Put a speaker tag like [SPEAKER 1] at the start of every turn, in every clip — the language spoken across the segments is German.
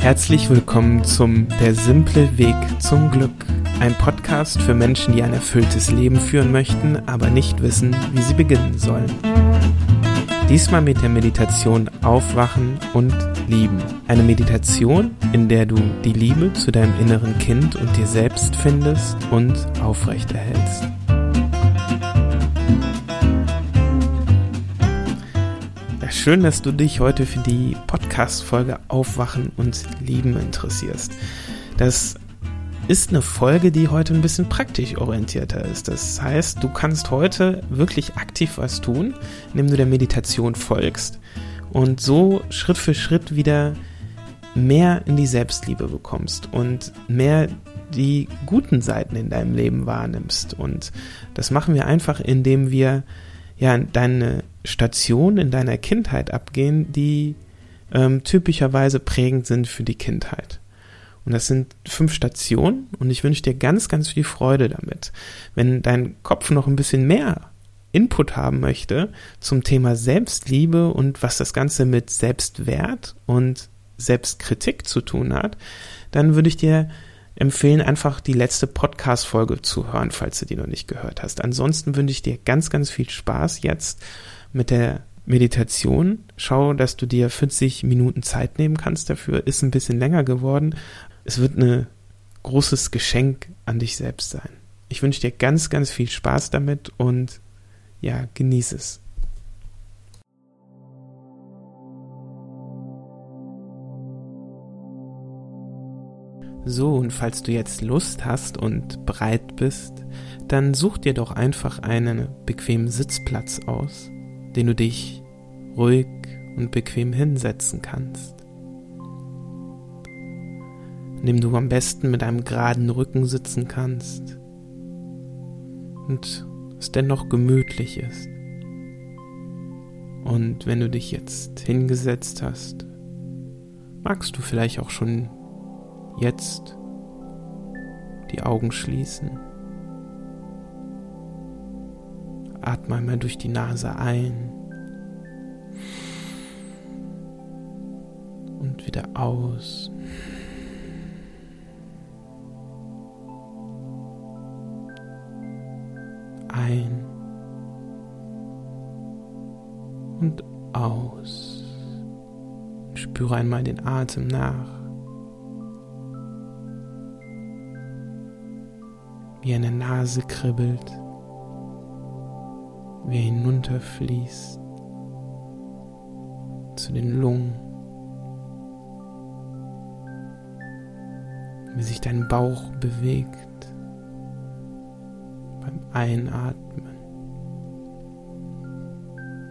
[SPEAKER 1] Herzlich willkommen zum Der simple Weg zum Glück. Ein Podcast für Menschen, die ein erfülltes Leben führen möchten, aber nicht wissen, wie sie beginnen sollen. Diesmal mit der Meditation Aufwachen und Lieben. Eine Meditation, in der du die Liebe zu deinem inneren Kind und dir selbst findest und aufrechterhältst. Schön, dass du dich heute für die Podcast-Folge Aufwachen und Lieben interessierst. Das ist eine Folge, die heute ein bisschen praktisch orientierter ist. Das heißt, du kannst heute wirklich aktiv was tun, indem du der Meditation folgst und so Schritt für Schritt wieder mehr in die Selbstliebe bekommst und mehr die guten Seiten in deinem Leben wahrnimmst. Und das machen wir einfach, indem wir ja deine Stationen in deiner Kindheit abgehen, die ähm, typischerweise prägend sind für die Kindheit. Und das sind fünf Stationen und ich wünsche dir ganz, ganz viel Freude damit. Wenn dein Kopf noch ein bisschen mehr Input haben möchte zum Thema Selbstliebe und was das Ganze mit Selbstwert und Selbstkritik zu tun hat, dann würde ich dir empfehlen, einfach die letzte Podcast-Folge zu hören, falls du die noch nicht gehört hast. Ansonsten wünsche ich dir ganz, ganz viel Spaß jetzt mit der Meditation. Schau, dass du dir 40 Minuten Zeit nehmen kannst dafür. Ist ein bisschen länger geworden. Es wird ein großes Geschenk an dich selbst sein. Ich wünsche dir ganz, ganz viel Spaß damit und ja, genieße es. So, und falls du jetzt Lust hast und bereit bist, dann such dir doch einfach einen bequemen Sitzplatz aus den du dich ruhig und bequem hinsetzen kannst. In dem du am besten mit einem geraden Rücken sitzen kannst und es dennoch gemütlich ist. Und wenn du dich jetzt hingesetzt hast, magst du vielleicht auch schon jetzt die Augen schließen. Atme einmal durch die Nase ein und wieder aus. Ein und aus. Spüre einmal den Atem nach. Wie eine Nase kribbelt wie er hinunterfließt zu den Lungen, wie sich dein Bauch bewegt beim Einatmen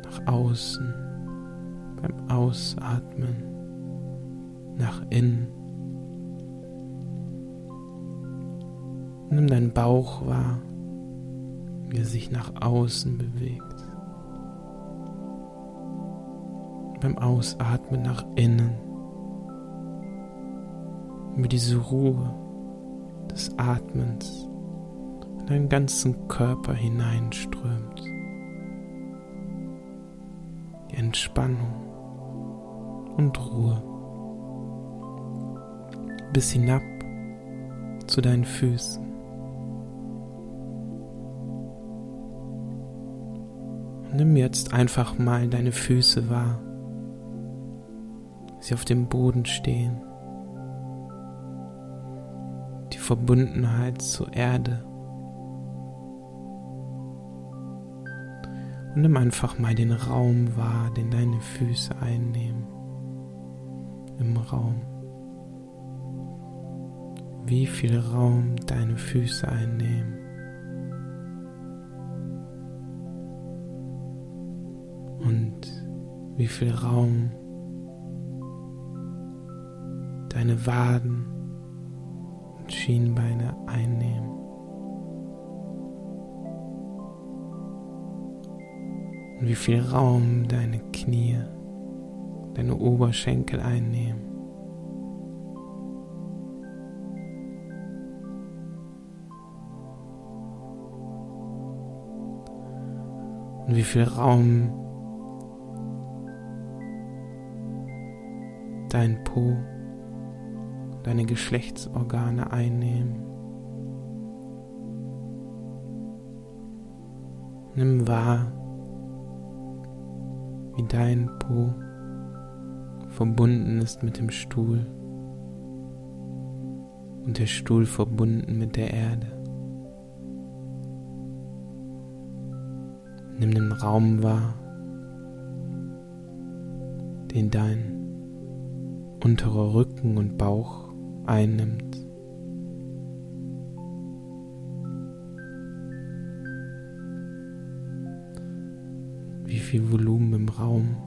[SPEAKER 1] nach außen, beim Ausatmen nach innen. Nimm deinen Bauch wahr wie er sich nach außen bewegt. Beim Ausatmen nach innen, wie diese Ruhe des Atmens in deinen ganzen Körper hineinströmt. Die Entspannung und Ruhe bis hinab zu deinen Füßen. Nimm jetzt einfach mal deine Füße wahr, sie auf dem Boden stehen. Die Verbundenheit zur Erde. Und nimm einfach mal den Raum wahr, den deine Füße einnehmen. Im Raum. Wie viel Raum deine Füße einnehmen. Wie viel Raum deine Waden und Schienbeine einnehmen. Und wie viel Raum deine Knie, deine Oberschenkel einnehmen. Und wie viel Raum dein Po deine Geschlechtsorgane einnehmen. Nimm wahr, wie dein Po verbunden ist mit dem Stuhl und der Stuhl verbunden mit der Erde. Nimm den Raum wahr, den dein unterer Rücken und Bauch einnimmt. Wie viel Volumen im Raum?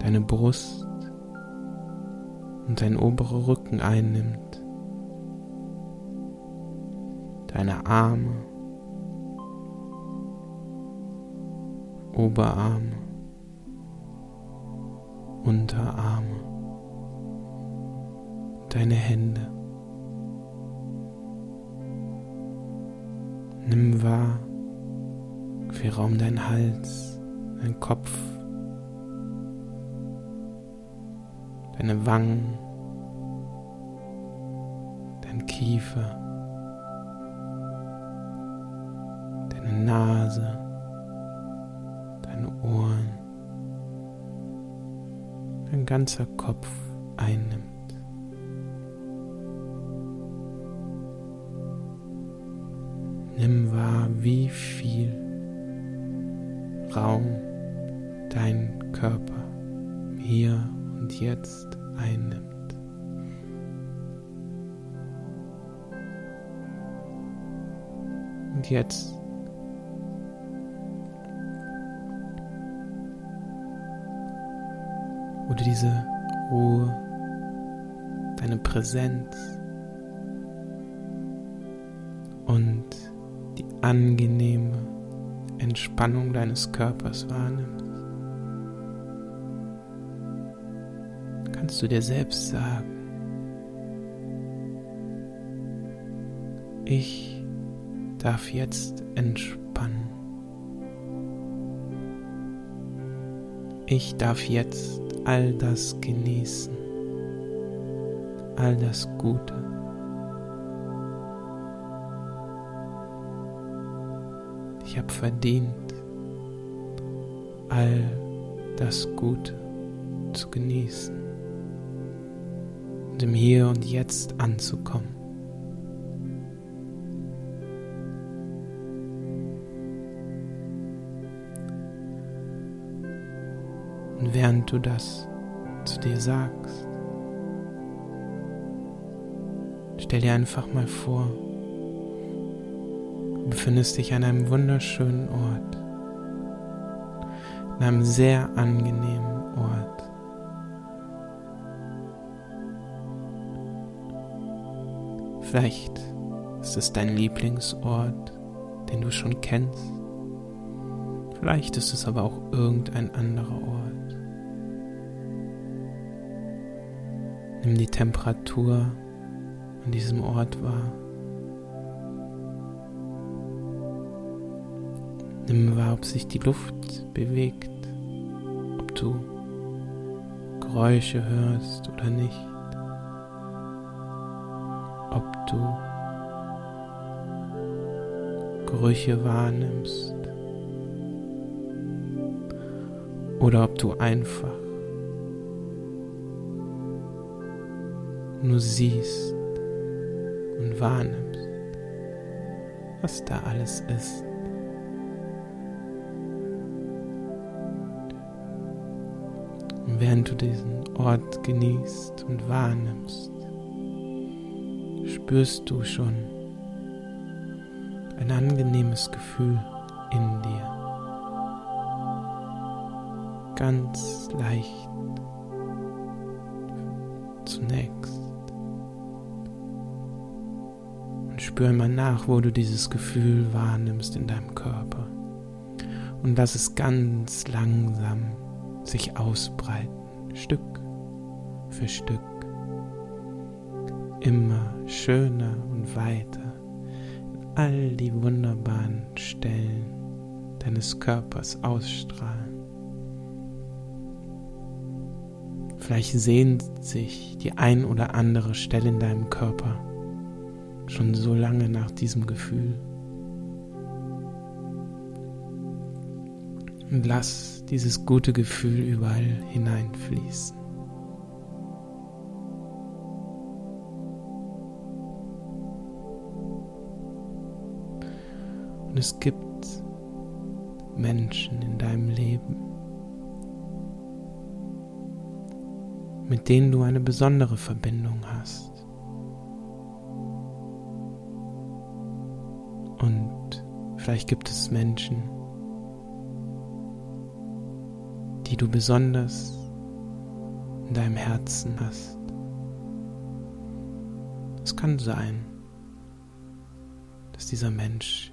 [SPEAKER 1] Deine Brust und dein oberer Rücken einnimmt, deine Arme, Oberarme, Unterarme, deine Hände. Nimm wahr, wie Raum dein Hals, dein Kopf, deine Wangen, dein Kiefer, deine Nase, ganzer Kopf einnimmt. Nimm wahr, wie viel Raum dein Körper hier und jetzt einnimmt. Und jetzt wo du diese Ruhe, deine Präsenz und die angenehme Entspannung deines Körpers wahrnimmst. kannst du dir selbst sagen, ich darf jetzt entspannen. Ich darf jetzt all das genießen, all das Gute. Ich habe verdient, all das Gute zu genießen und im Hier und Jetzt anzukommen. Und während du das zu dir sagst, stell dir einfach mal vor, du befindest dich an einem wunderschönen Ort, an einem sehr angenehmen Ort. Vielleicht ist es dein Lieblingsort, den du schon kennst. Vielleicht ist es aber auch irgendein anderer Ort. Nimm die Temperatur an diesem Ort wahr. Nimm wahr, ob sich die Luft bewegt, ob du Geräusche hörst oder nicht ob du Gerüche wahrnimmst oder ob du einfach siehst und wahrnimmst, was da alles ist. Und während du diesen Ort genießt und wahrnimmst, spürst du schon ein angenehmes Gefühl in dir. Ganz leicht zunächst. Spür mal nach, wo du dieses Gefühl wahrnimmst in deinem Körper. Und lass es ganz langsam sich ausbreiten, Stück für Stück immer schöner und weiter in all die wunderbaren Stellen deines Körpers ausstrahlen. Vielleicht sehnt sich die ein oder andere Stelle in deinem Körper schon so lange nach diesem Gefühl. Und lass dieses gute Gefühl überall hineinfließen. Und es gibt Menschen in deinem Leben, mit denen du eine besondere Verbindung hast. Und vielleicht gibt es Menschen, die du besonders in deinem Herzen hast. Es kann sein, dass dieser Mensch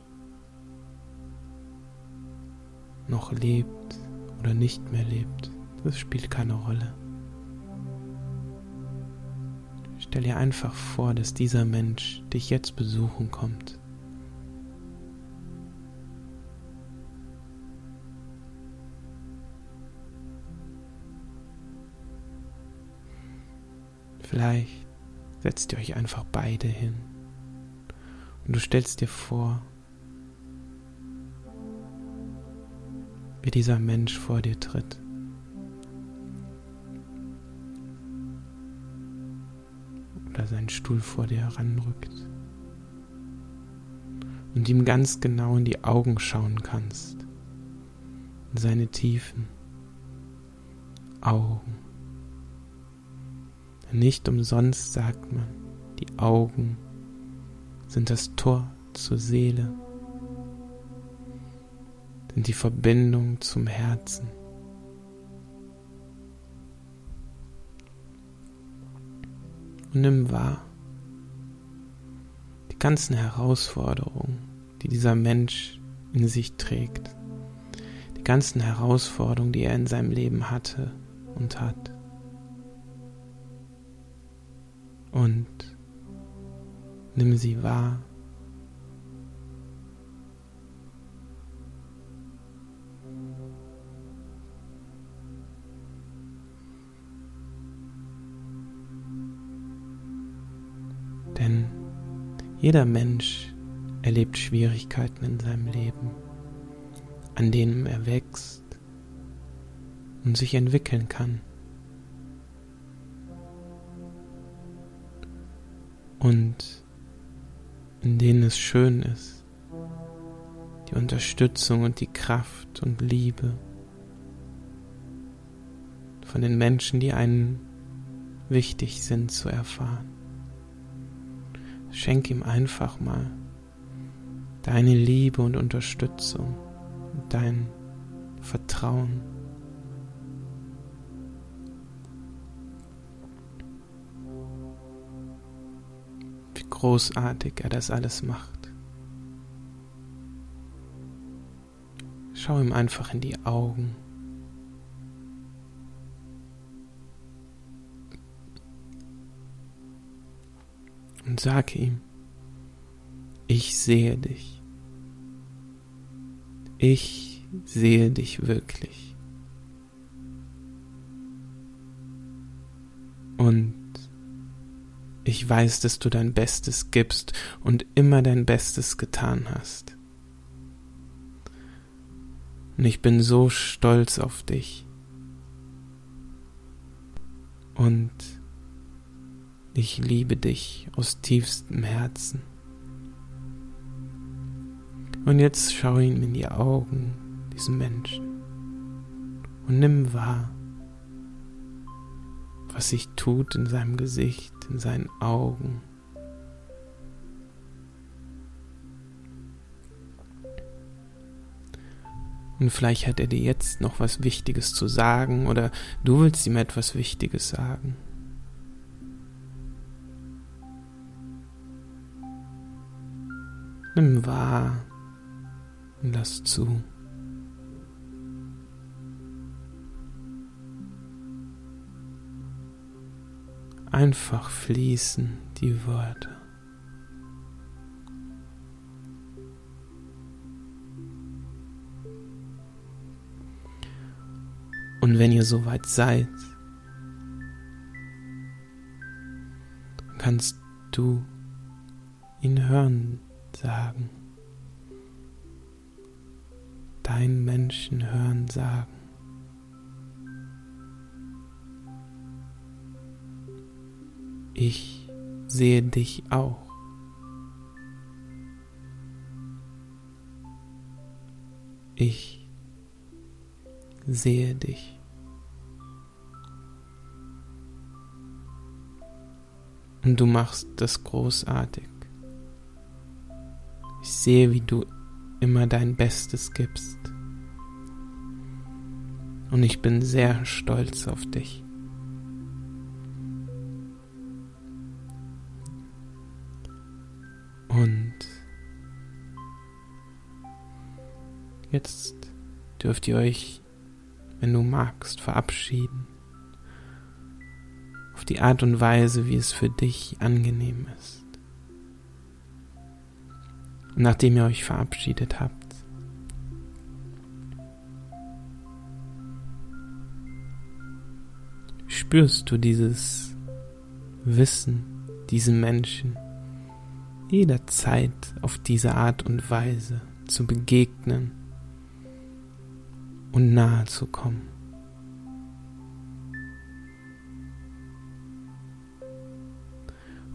[SPEAKER 1] noch lebt oder nicht mehr lebt. Das spielt keine Rolle. Stell dir einfach vor, dass dieser Mensch dich jetzt besuchen kommt. Vielleicht setzt ihr euch einfach beide hin und du stellst dir vor, wie dieser Mensch vor dir tritt. Oder seinen Stuhl vor dir heranrückt. Und ihm ganz genau in die Augen schauen kannst. In seine tiefen Augen. Nicht umsonst sagt man, die Augen sind das Tor zur Seele sind die Verbindung zum Herzen. Und nimm wahr die ganzen Herausforderungen, die dieser Mensch in sich trägt. Die ganzen Herausforderungen, die er in seinem Leben hatte und hat. Und nimm sie wahr Denn jeder Mensch erlebt Schwierigkeiten in seinem Leben, an denen er wächst und sich entwickeln kann. Und in denen es schön ist, die Unterstützung und die Kraft und Liebe von den Menschen, die einen wichtig sind, zu erfahren. Schenk ihm einfach mal deine Liebe und Unterstützung, dein Vertrauen. Großartig er das alles macht. Schau ihm einfach in die Augen. und sag ihm, ich sehe dich. Ich sehe dich wirklich. Ich weiß, dass du dein Bestes gibst und immer dein Bestes getan hast. Und ich bin so stolz auf dich. Und ich liebe dich aus tiefstem Herzen. Und jetzt schau ihm in die Augen, diesen Menschen, und nimm wahr, was sich tut in seinem Gesicht, in seinen Augen. Und vielleicht hat er dir jetzt noch was Wichtiges zu sagen oder du willst ihm etwas Wichtiges sagen. Nimm wahr und lass zu. einfach fließen die Worte. Und wenn ihr soweit seid, kannst du ihn hören sagen, dein Menschen hören sagen. Ich sehe dich auch. Ich sehe dich. Und du machst das großartig. Ich sehe, wie du immer dein Bestes gibst. Und ich bin sehr stolz auf dich. Jetzt dürft ihr euch, wenn du magst, verabschieden auf die Art und Weise, wie es für dich angenehm ist. Und nachdem ihr euch verabschiedet habt, spürst du dieses Wissen, diesen Menschen jederzeit auf diese Art und Weise zu begegnen und nahe zu kommen.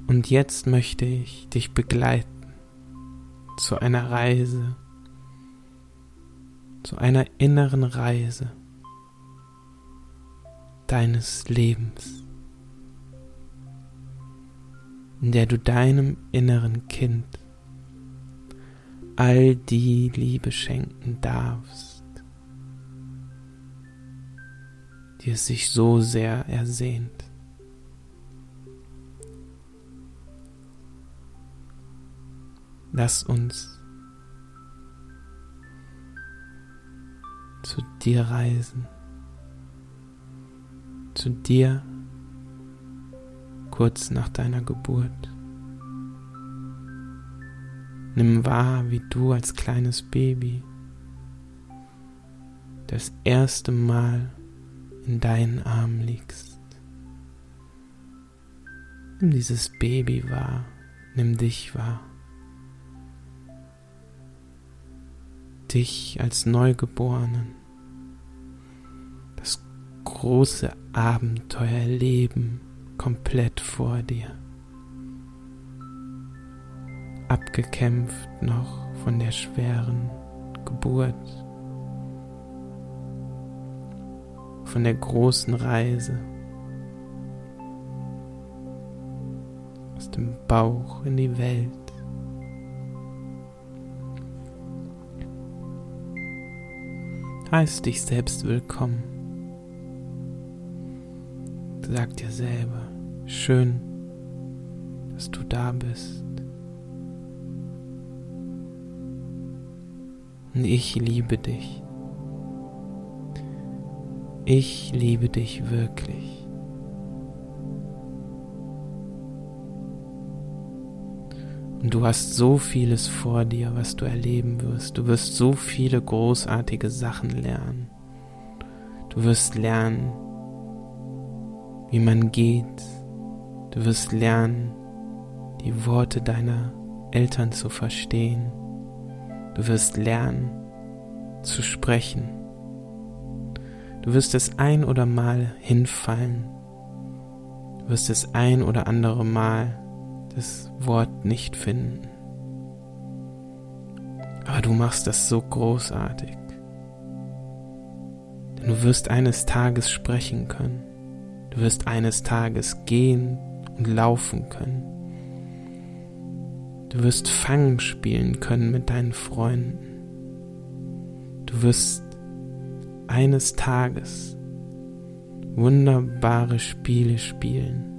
[SPEAKER 1] Und jetzt möchte ich dich begleiten zu einer Reise, zu einer inneren Reise deines Lebens, in der du deinem inneren Kind all die Liebe schenken darfst, die es sich so sehr ersehnt. Lass uns zu dir reisen, zu dir kurz nach deiner Geburt. Nimm wahr, wie du als kleines Baby das erste Mal in deinen Armen liegst. Nimm dieses Baby wahr, nimm dich wahr. dich als Neugeborenen das große Abenteuerleben komplett vor dir. Abgekämpft noch von der schweren Geburt, von der großen Reise aus dem Bauch in die Welt. Heiß dich selbst willkommen. Sag dir selber, schön, dass du da bist. Und ich liebe dich. Ich liebe dich wirklich. Und du hast so vieles vor dir, was du erleben wirst. Du wirst so viele großartige Sachen lernen. Du wirst lernen, wie man geht. Du wirst lernen, die Worte deiner Eltern zu verstehen. Du wirst lernen, zu sprechen. Du wirst es ein oder mal hinfallen. Du wirst es ein oder andere Mal das Wort nicht finden. Aber du machst das so großartig. Denn du wirst eines Tages sprechen können. Du wirst eines Tages gehen und laufen können. Du wirst Fangen spielen können mit deinen Freunden. Du wirst eines Tages wunderbare Spiele spielen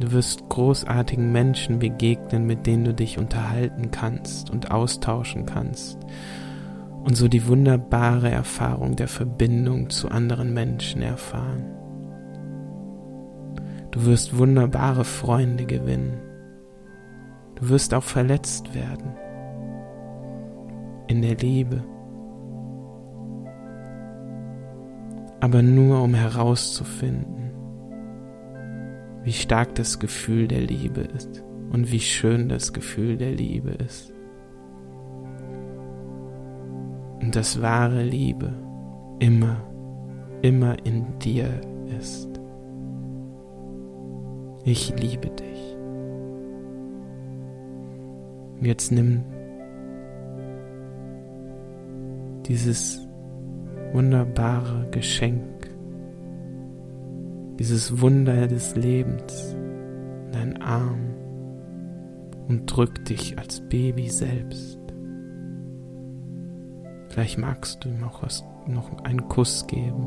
[SPEAKER 1] Du wirst großartigen Menschen begegnen, mit denen du dich unterhalten kannst und austauschen kannst und so die wunderbare Erfahrung der Verbindung zu anderen Menschen erfahren. Du wirst wunderbare Freunde gewinnen. Du wirst auch verletzt werden in der Liebe, aber nur um herauszufinden, wie stark das Gefühl der Liebe ist und wie schön das Gefühl der Liebe ist. Und dass wahre Liebe immer, immer in dir ist. Ich liebe dich. Jetzt nimm dieses wunderbare Geschenk, dieses Wunder des Lebens in deinen Arm und drück dich als Baby selbst. Vielleicht magst du ihm auch was, noch einen Kuss geben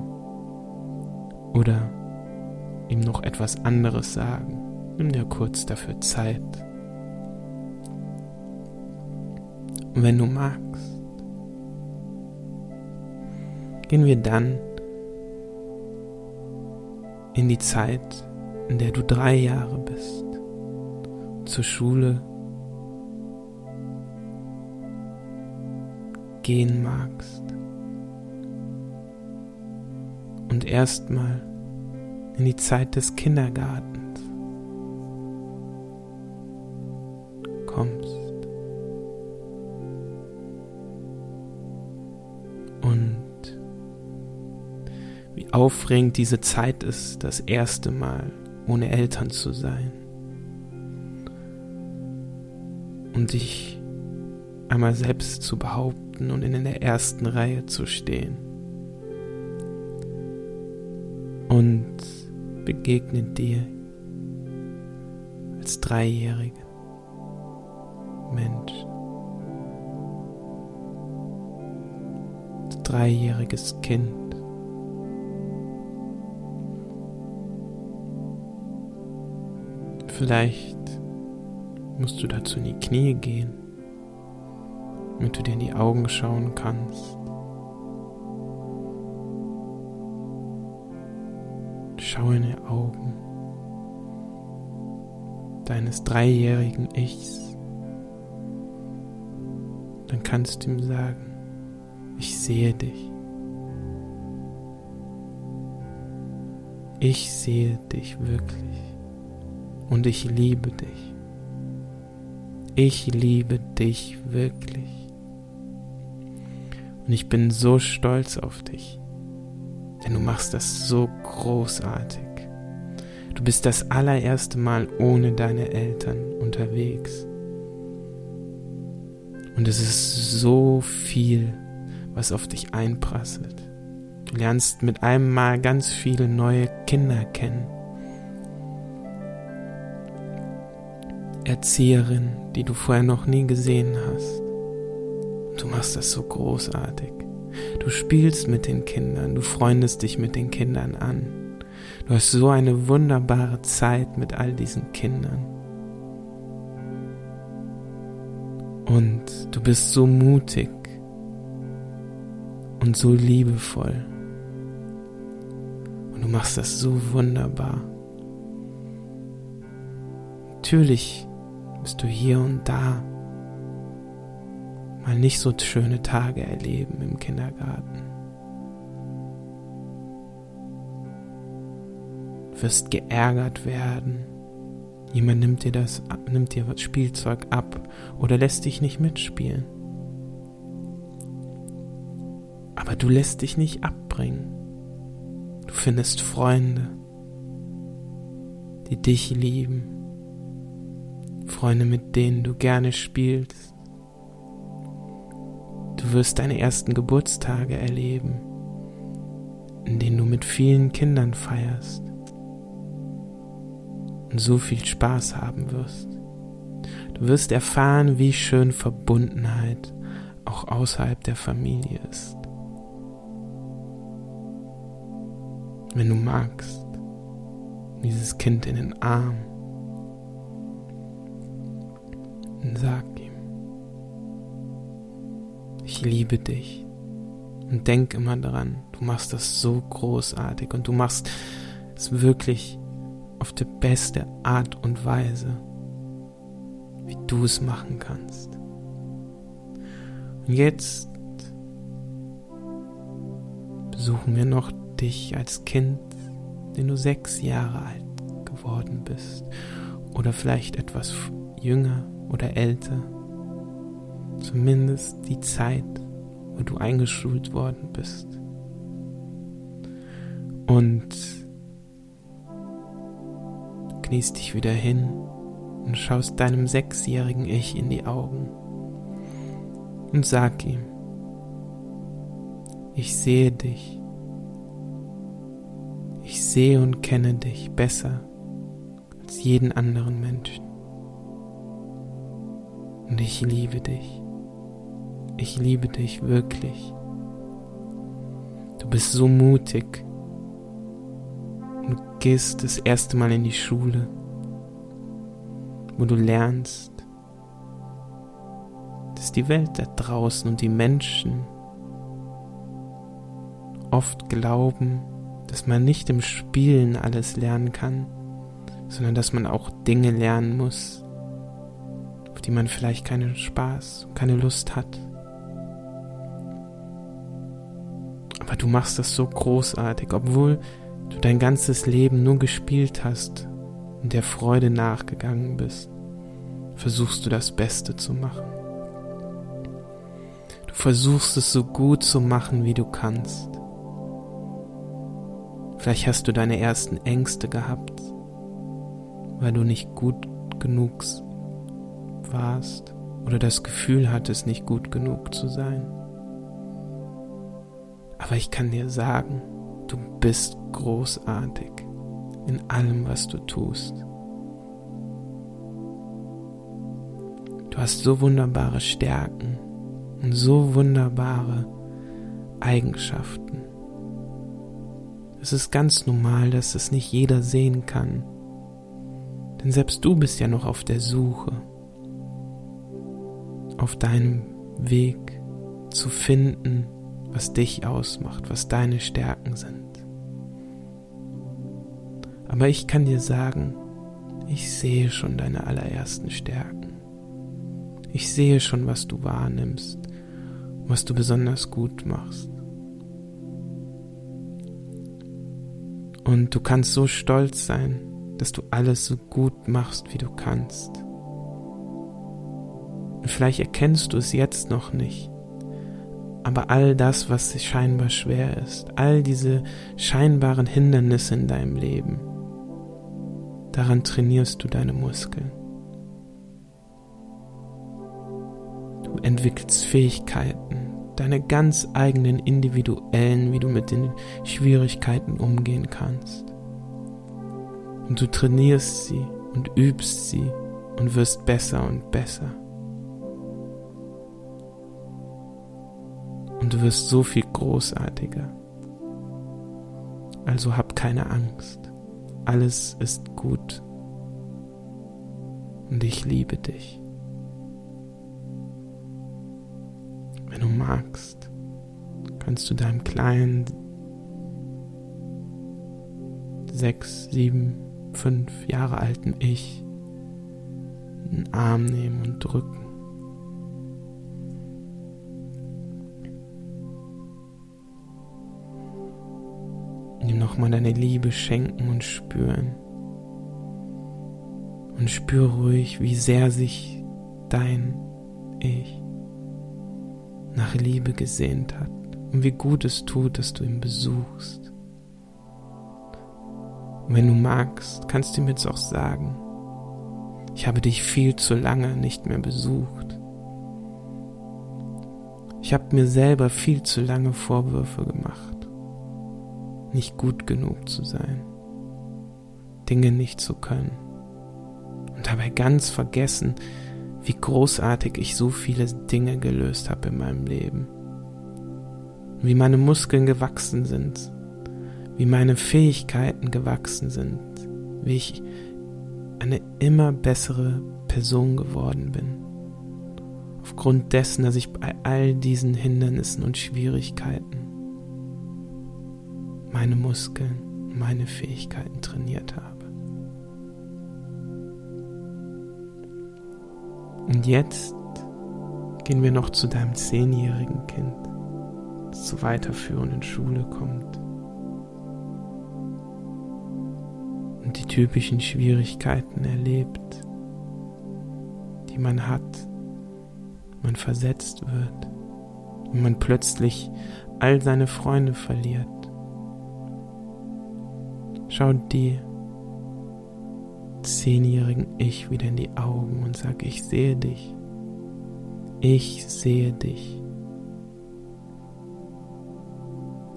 [SPEAKER 1] oder ihm noch etwas anderes sagen. Nimm dir kurz dafür Zeit. Und wenn du magst, gehen wir dann in die Zeit, in der du drei Jahre bist, zur Schule gehen magst und erstmal in die Zeit des Kindergartens kommst. Aufregend diese Zeit ist, das erste Mal ohne Eltern zu sein. Und dich einmal selbst zu behaupten und in der ersten Reihe zu stehen. Und begegnet dir als dreijährigen Mensch. Dreijähriges Kind. Vielleicht musst du dazu in die Knie gehen, damit du dir in die Augen schauen kannst. Schau in die Augen deines dreijährigen Ichs. Dann kannst du ihm sagen, ich sehe dich. Ich sehe dich wirklich und ich liebe dich. Ich liebe dich wirklich. Und ich bin so stolz auf dich. Denn du machst das so großartig. Du bist das allererste Mal ohne deine Eltern unterwegs. Und es ist so viel, was auf dich einprasselt. Du lernst mit einem Mal ganz viele neue Kinder kennen. Erzieherin, die du vorher noch nie gesehen hast. Du machst das so großartig. Du spielst mit den Kindern, du freundest dich mit den Kindern an. Du hast so eine wunderbare Zeit mit all diesen Kindern. Und du bist so mutig und so liebevoll. Und du machst das so wunderbar. Natürlich bist du hier und da mal nicht so schöne Tage erleben im Kindergarten. Du wirst geärgert werden. Jemand nimmt dir das, nimmt dir das Spielzeug ab oder lässt dich nicht mitspielen. Aber du lässt dich nicht abbringen. Du findest Freunde, die dich lieben. Freunde, mit denen du gerne spielst. Du wirst deine ersten Geburtstage erleben, in denen du mit vielen Kindern feierst und so viel Spaß haben wirst. Du wirst erfahren, wie schön Verbundenheit auch außerhalb der Familie ist. Wenn du magst, dieses Kind in den Arm, sag ich liebe dich. Und denk immer daran, du machst das so großartig und du machst es wirklich auf die beste Art und Weise, wie du es machen kannst. Und jetzt besuchen wir noch dich als Kind, den du sechs Jahre alt geworden bist oder vielleicht etwas jünger oder älter. Zumindest die Zeit, wo du eingeschult worden bist. Und kniest dich wieder hin und schaust deinem sechsjährigen Ich in die Augen und sag ihm, ich sehe dich. Ich sehe und kenne dich besser als jeden anderen Menschen. Und ich liebe dich. Ich liebe dich wirklich. Du bist so mutig. Du gehst das erste Mal in die Schule, wo du lernst, dass die Welt da draußen und die Menschen oft glauben, dass man nicht im Spielen alles lernen kann, sondern dass man auch Dinge lernen muss, auf die man vielleicht keinen Spaß, keine Lust hat. Aber du machst das so großartig, obwohl du dein ganzes Leben nur gespielt hast und der Freude nachgegangen bist, versuchst du das Beste zu machen. Du versuchst es so gut zu machen, wie du kannst. Vielleicht hast du deine ersten Ängste gehabt, weil du nicht gut genug warst oder das Gefühl hattest, nicht gut genug zu sein. Aber ich kann dir sagen, du bist großartig in allem, was du tust. Du hast so wunderbare Stärken und so wunderbare Eigenschaften. Es ist ganz normal, dass es nicht jeder sehen kann. Denn selbst du bist ja noch auf der Suche, auf deinem Weg zu finden, was dich ausmacht, was deine Stärken sind. Aber ich kann dir sagen, ich sehe schon deine allerersten Stärken. Ich sehe schon, was du wahrnimmst, was du besonders gut machst. Und du kannst so stolz sein, dass du alles so gut machst, wie du kannst. Und vielleicht erkennst du es jetzt noch nicht. Aber all das, was scheinbar schwer ist, all diese scheinbaren Hindernisse in deinem Leben, daran trainierst du deine Muskeln. Du entwickelst Fähigkeiten, deine ganz eigenen individuellen, wie du mit den Schwierigkeiten umgehen kannst. Und du trainierst sie und übst sie und wirst besser und besser. Du wirst so viel großartiger. Also hab keine Angst. Alles ist gut. Und ich liebe dich. Wenn du magst, kannst du deinem kleinen sechs, sieben, fünf Jahre alten Ich einen Arm nehmen und drücken. Nochmal deine Liebe schenken und spüren. Und spür ruhig, wie sehr sich dein Ich nach Liebe gesehnt hat und wie gut es tut, dass du ihn besuchst. Und wenn du magst, kannst du mir jetzt auch sagen, ich habe dich viel zu lange nicht mehr besucht. Ich habe mir selber viel zu lange Vorwürfe gemacht, nicht gut genug zu sein, Dinge nicht zu können und dabei ganz vergessen, wie großartig ich so viele Dinge gelöst habe in meinem Leben. Wie meine Muskeln gewachsen sind, wie meine Fähigkeiten gewachsen sind, wie ich eine immer bessere Person geworden bin. Aufgrund dessen, dass ich bei all diesen Hindernissen und Schwierigkeiten meine Muskeln, meine Fähigkeiten trainiert habe. Und jetzt gehen wir noch zu deinem zehnjährigen Kind, das zur weiterführenden Schule kommt. Und die typischen Schwierigkeiten erlebt, die man hat, man versetzt wird und man plötzlich all seine Freunde verliert. Schaut die zehnjährigen Ich wieder in die Augen und sag, ich sehe dich. Ich sehe dich.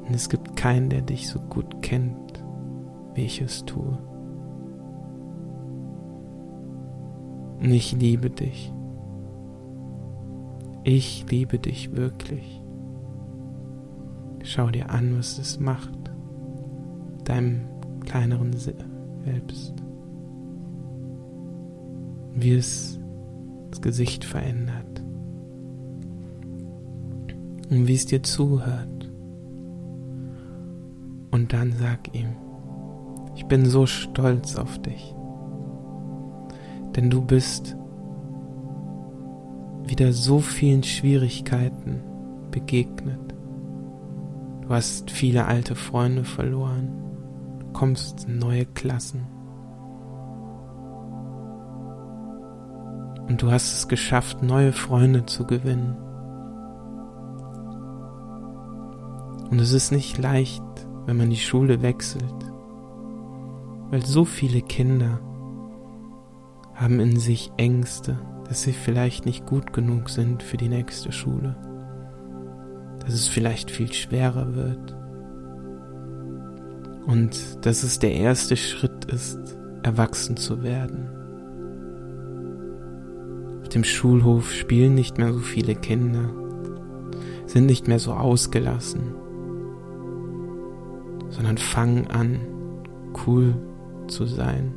[SPEAKER 1] Und es gibt keinen, der dich so gut kennt, wie ich es tue. Und ich liebe dich. Ich liebe dich wirklich. Schau dir an, was es macht. Deinem kleineren Selbst. Wie es das Gesicht verändert. Und wie es dir zuhört. Und dann sag ihm, ich bin so stolz auf dich. Denn du bist wieder so vielen Schwierigkeiten begegnet. Du hast viele alte Freunde verloren, kommst in neue Klassen. Und du hast es geschafft, neue Freunde zu gewinnen. Und es ist nicht leicht, wenn man die Schule wechselt, weil so viele Kinder haben in sich Ängste, dass sie vielleicht nicht gut genug sind für die nächste Schule, dass es vielleicht viel schwerer wird und dass es der erste Schritt ist, erwachsen zu werden. Auf dem Schulhof spielen nicht mehr so viele Kinder, sind nicht mehr so ausgelassen, sondern fangen an, cool zu sein,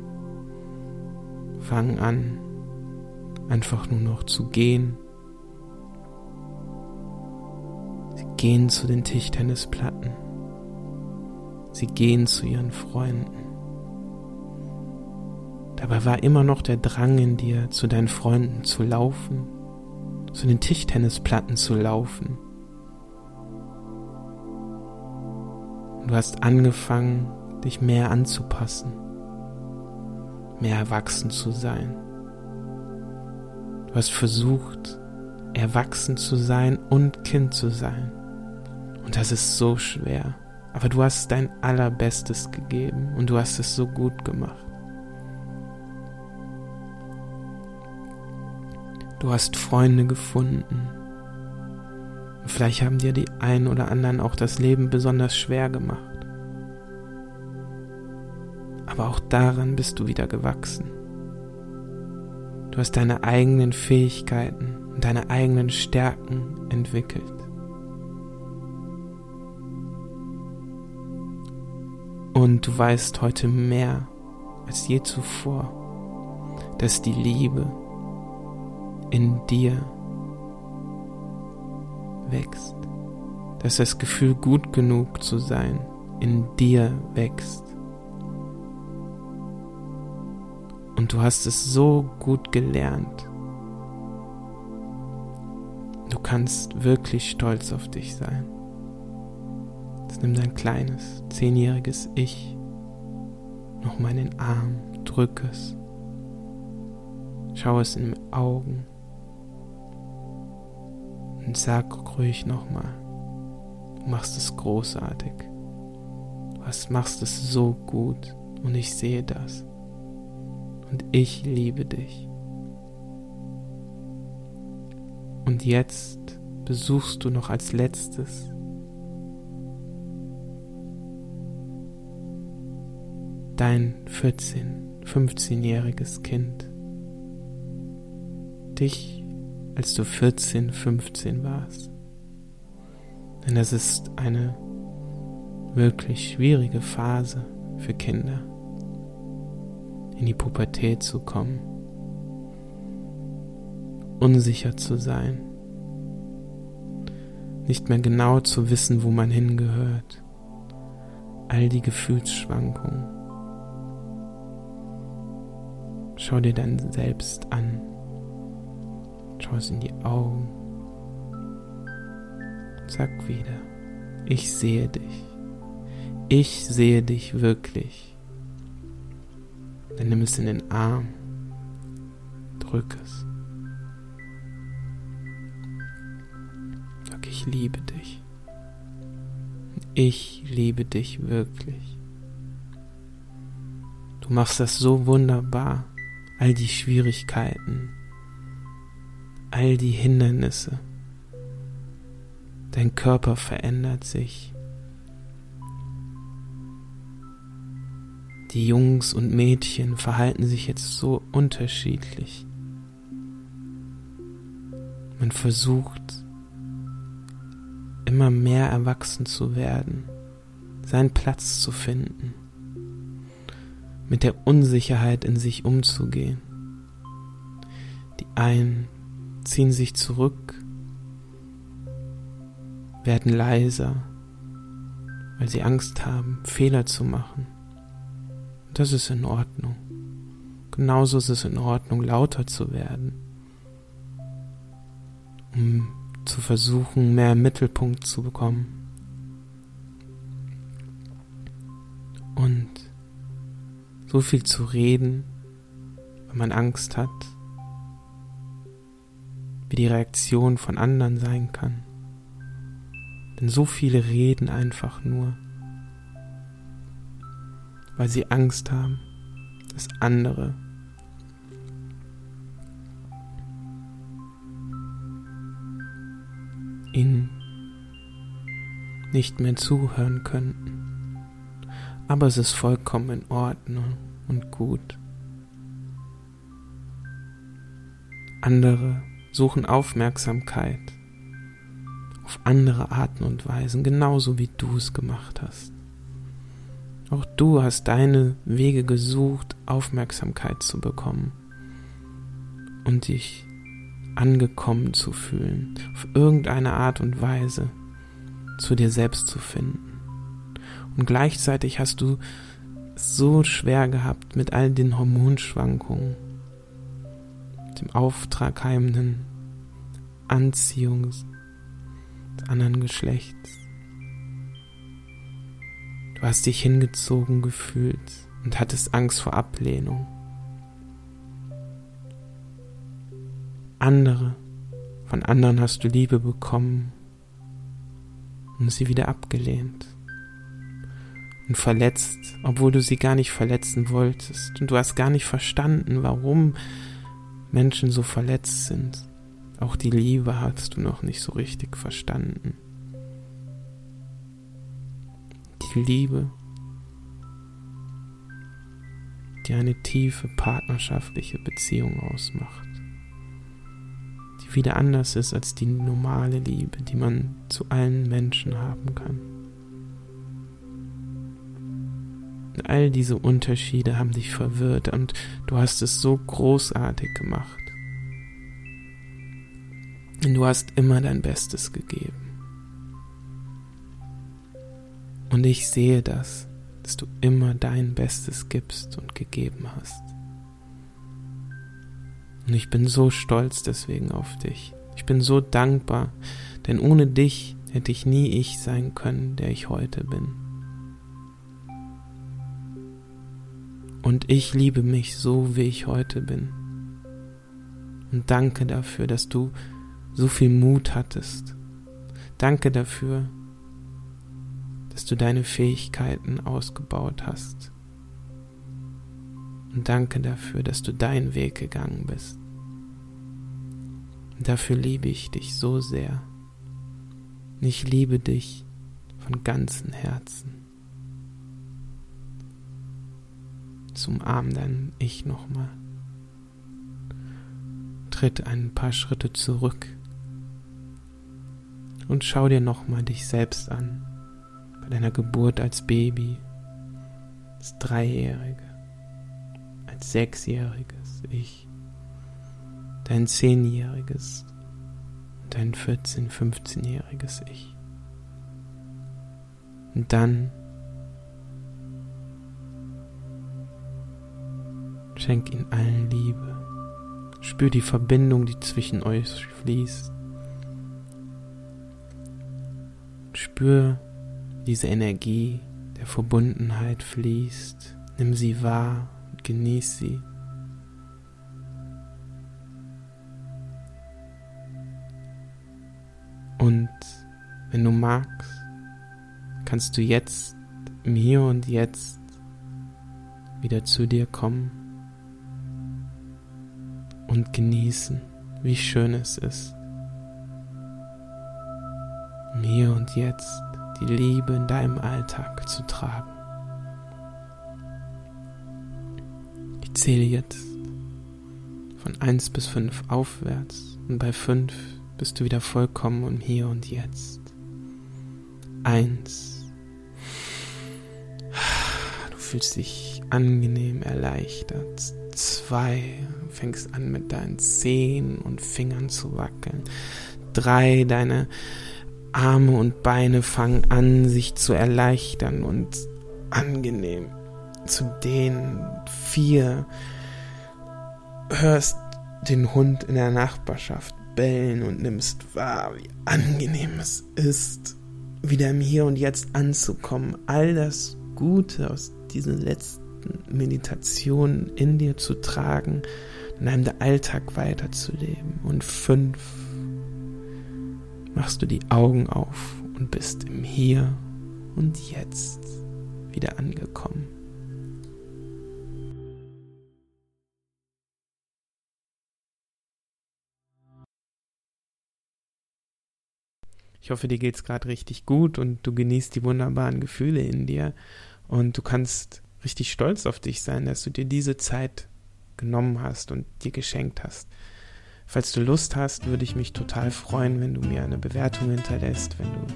[SPEAKER 1] fangen an, einfach nur noch zu gehen. Sie gehen zu den Tischtennisplatten. Sie gehen zu ihren Freunden. Dabei war immer noch der Drang in dir, zu deinen Freunden zu laufen, zu den Tischtennisplatten zu laufen. Du hast angefangen, dich mehr anzupassen, mehr erwachsen zu sein. Du hast versucht, erwachsen zu sein und Kind zu sein. Und das ist so schwer. Aber du hast dein allerbestes gegeben und du hast es so gut gemacht. Du hast Freunde gefunden. Und vielleicht haben dir die einen oder anderen auch das Leben besonders schwer gemacht. Aber auch daran bist du wieder gewachsen. Du hast deine eigenen Fähigkeiten und deine eigenen Stärken entwickelt. Und du weißt heute mehr als je zuvor, dass die Liebe in dir wächst, dass das Gefühl gut genug zu sein in dir wächst Und du hast es so gut gelernt. Du kannst wirklich stolz auf dich sein. Jetzt nimm dein kleines, zehnjähriges Ich nochmal in den Arm, drück es. Schau es in den Augen und sag ruhig nochmal, du machst es großartig. Du machst es so gut und ich sehe das und ich liebe dich. Und jetzt besuchst du noch als letztes dein 14, 15-jähriges Kind. Dich, als du 14, 15 warst. Denn das ist eine wirklich schwierige Phase für Kinder in die Pubertät zu kommen, unsicher zu sein, nicht mehr genau zu wissen, wo man hingehört, all die Gefühlsschwankungen. Schau dir dein Selbst an, schau es in die Augen sag wieder, ich sehe dich, ich sehe dich wirklich. dann nimm es in den Arm, drück es. Sag, ich liebe dich. Ich liebe dich wirklich. Du machst das so wunderbar, all die Schwierigkeiten, all die Hindernisse. Dein Körper verändert sich. Die Jungs und Mädchen verhalten sich jetzt so unterschiedlich. Man versucht immer mehr erwachsen zu werden, seinen Platz zu finden, mit der Unsicherheit in sich umzugehen. Die einen ziehen sich zurück, werden leiser, weil sie Angst haben, Fehler zu machen. Das ist in Ordnung. Genauso ist es in Ordnung, lauter zu werden, um zu versuchen, mehr Mittelpunkt zu bekommen. Und so viel zu reden, wenn man Angst hat, wie die Reaktion von anderen sein kann. Denn so viele reden einfach nur, weil sie Angst haben, dass andere ihnen nicht mehr zuhören könnten. Aber es ist vollkommen in Ordnung und gut. Andere suchen Aufmerksamkeit auf andere Arten und Weisen, genauso wie du es gemacht hast. Auch du hast deine Wege gesucht, Aufmerksamkeit zu bekommen und dich angekommen zu fühlen, auf irgendeine Art und Weise zu dir selbst zu finden. Und gleichzeitig hast du so schwer gehabt mit all den Hormonschwankungen, dem auftragheimenden Anziehung des anderen Geschlechts. Du hast dich hingezogen gefühlt und hattest Angst vor Ablehnung. andere, von anderen hast du Liebe bekommen und sie wieder abgelehnt und verletzt, obwohl du sie gar nicht verletzen wolltest und du hast gar nicht verstanden, warum Menschen so verletzt sind. Auch die Liebe hast du noch nicht so richtig verstanden. Die Liebe, die eine tiefe partnerschaftliche Beziehung ausmacht die wieder anders ist als die normale Liebe, die man zu allen Menschen haben kann. All diese Unterschiede haben dich verwirrt und du hast es so großartig gemacht. Und du hast immer dein Bestes gegeben. Und ich sehe das, dass du immer dein Bestes gibst und gegeben hast. Und ich bin so stolz deswegen auf dich. Ich bin so dankbar, denn ohne dich hätte ich nie ich sein können, der ich heute bin. Und ich liebe mich so, wie ich heute bin. Und danke dafür, dass du so viel Mut hattest. Danke dafür, dass du deine Fähigkeiten ausgebaut hast. Und danke dafür, dass du deinen Weg gegangen bist. Und dafür liebe ich dich so sehr. Ich liebe dich von ganzem Herzen. Zum Arm dein Ich nochmal. Tritt ein paar Schritte zurück und schau dir nochmal dich selbst an. Bei deiner Geburt als Baby, als Dreijährige als sechsjähriges Ich, dein zehnjähriges dein 14-, 15-jähriges Ich. Und dann schenk ihnen allen Liebe. Spür die Verbindung, die zwischen euch fließt. Spür diese Energie der Verbundenheit fließt. Nimm sie wahr genieß sie. Und wenn du magst, kannst du jetzt im Hier und Jetzt wieder zu dir kommen und genießen, wie schön es ist. Im Hier und Jetzt die Liebe in deinem Alltag zu tragen. Ich zähle jetzt von 1 bis 5 aufwärts und bei 5 bist du wieder vollkommen im Hier und Jetzt. 1 fühlst dich angenehm erleichtert. Zwei, fängst an mit deinen Zehen und Fingern zu wackeln. Drei, deine Arme und Beine fangen an, sich zu erleichtern und angenehm zu dehnen. Vier, hörst den Hund in der Nachbarschaft bellen und nimmst wahr, wie angenehm es ist, wieder im Hier und Jetzt anzukommen. All das Gute aus diese letzten Meditationen in dir zu tragen, in deinem Alltag weiterzuleben. Und fünf, machst du die Augen auf und bist im Hier und Jetzt wieder angekommen. Ich hoffe, dir geht es gerade richtig gut und du genießt die wunderbaren Gefühle in dir. Und du kannst richtig stolz auf dich sein, dass du dir diese Zeit genommen hast und dir geschenkt hast. Falls du Lust hast, würde ich mich total freuen, wenn du mir eine Bewertung hinterlässt, wenn du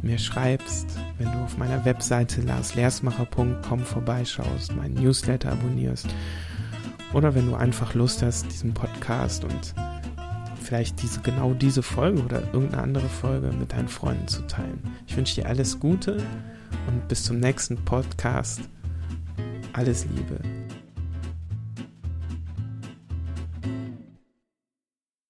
[SPEAKER 1] mir schreibst, wenn du auf meiner Webseite larslersmacher.com vorbeischaust, meinen Newsletter abonnierst oder wenn du einfach Lust hast, diesen Podcast und vielleicht diese genau diese Folge oder irgendeine andere Folge mit deinen Freunden zu teilen. Ich wünsche dir alles Gute und bis zum nächsten Podcast. Alles Liebe.